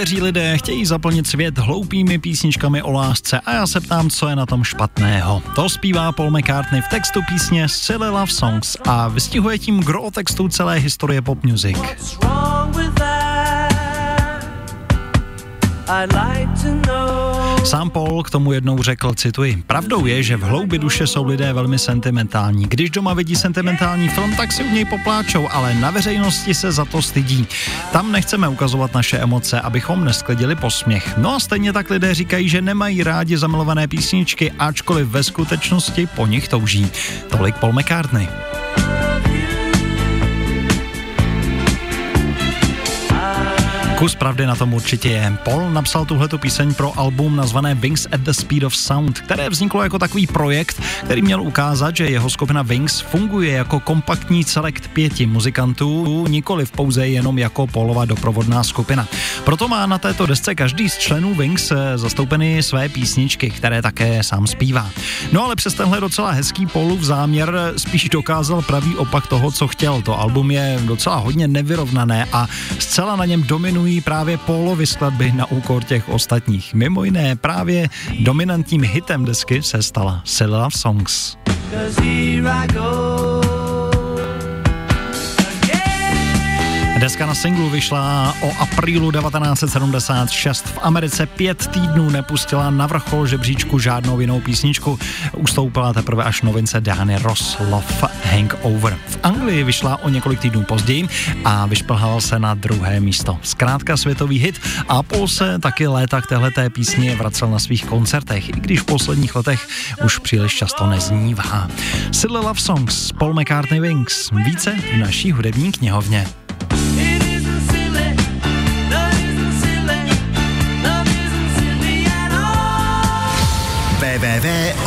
Někteří lidé chtějí zaplnit svět hloupými písničkami o lásce a já se ptám, co je na tom špatného. To zpívá Paul McCartney v textu písně Silly Love Songs a vystihuje tím gro textu celé historie pop music. I'd like to know Sám Paul k tomu jednou řekl, cituji, pravdou je, že v hloubi duše jsou lidé velmi sentimentální. Když doma vidí sentimentální film, tak si u něj popláčou, ale na veřejnosti se za to stydí. Tam nechceme ukazovat naše emoce, abychom nesklidili posměch. No a stejně tak lidé říkají, že nemají rádi zamilované písničky, ačkoliv ve skutečnosti po nich touží. Tolik Paul McCartney. Kus pravdy na tom určitě je. Paul napsal tuhletu píseň pro album nazvané Wings at the Speed of Sound, které vzniklo jako takový projekt, který měl ukázat, že jeho skupina Wings funguje jako kompaktní celek pěti muzikantů, nikoli v pouze jenom jako Paulova doprovodná skupina. Proto má na této desce každý z členů Wings eh, zastoupeny své písničky, které také sám zpívá. No ale přes tenhle docela hezký Paulův záměr spíš dokázal pravý opak toho, co chtěl. To album je docela hodně nevyrovnané a zcela na něm dominují dominují právě Paulovy skladby na úkor těch ostatních. Mimo jiné právě dominantním hitem desky se stala Love Songs. Deska na singlu vyšla o aprílu 1976. V Americe pět týdnů nepustila na vrchol žebříčku žádnou jinou písničku. Ustoupila teprve až novince Diany Ross Love Hangover. V Anglii vyšla o několik týdnů později a vyšplhal se na druhé místo. Zkrátka světový hit a Paul se taky léta k téhleté písni vracel na svých koncertech, i když v posledních letech už příliš často neznívá. Silly Love Songs, Paul McCartney Wings, více v naší hudební knihovně.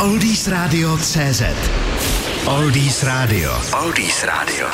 www.oldiesradio.cz Oldies Radio. Oldies Radio.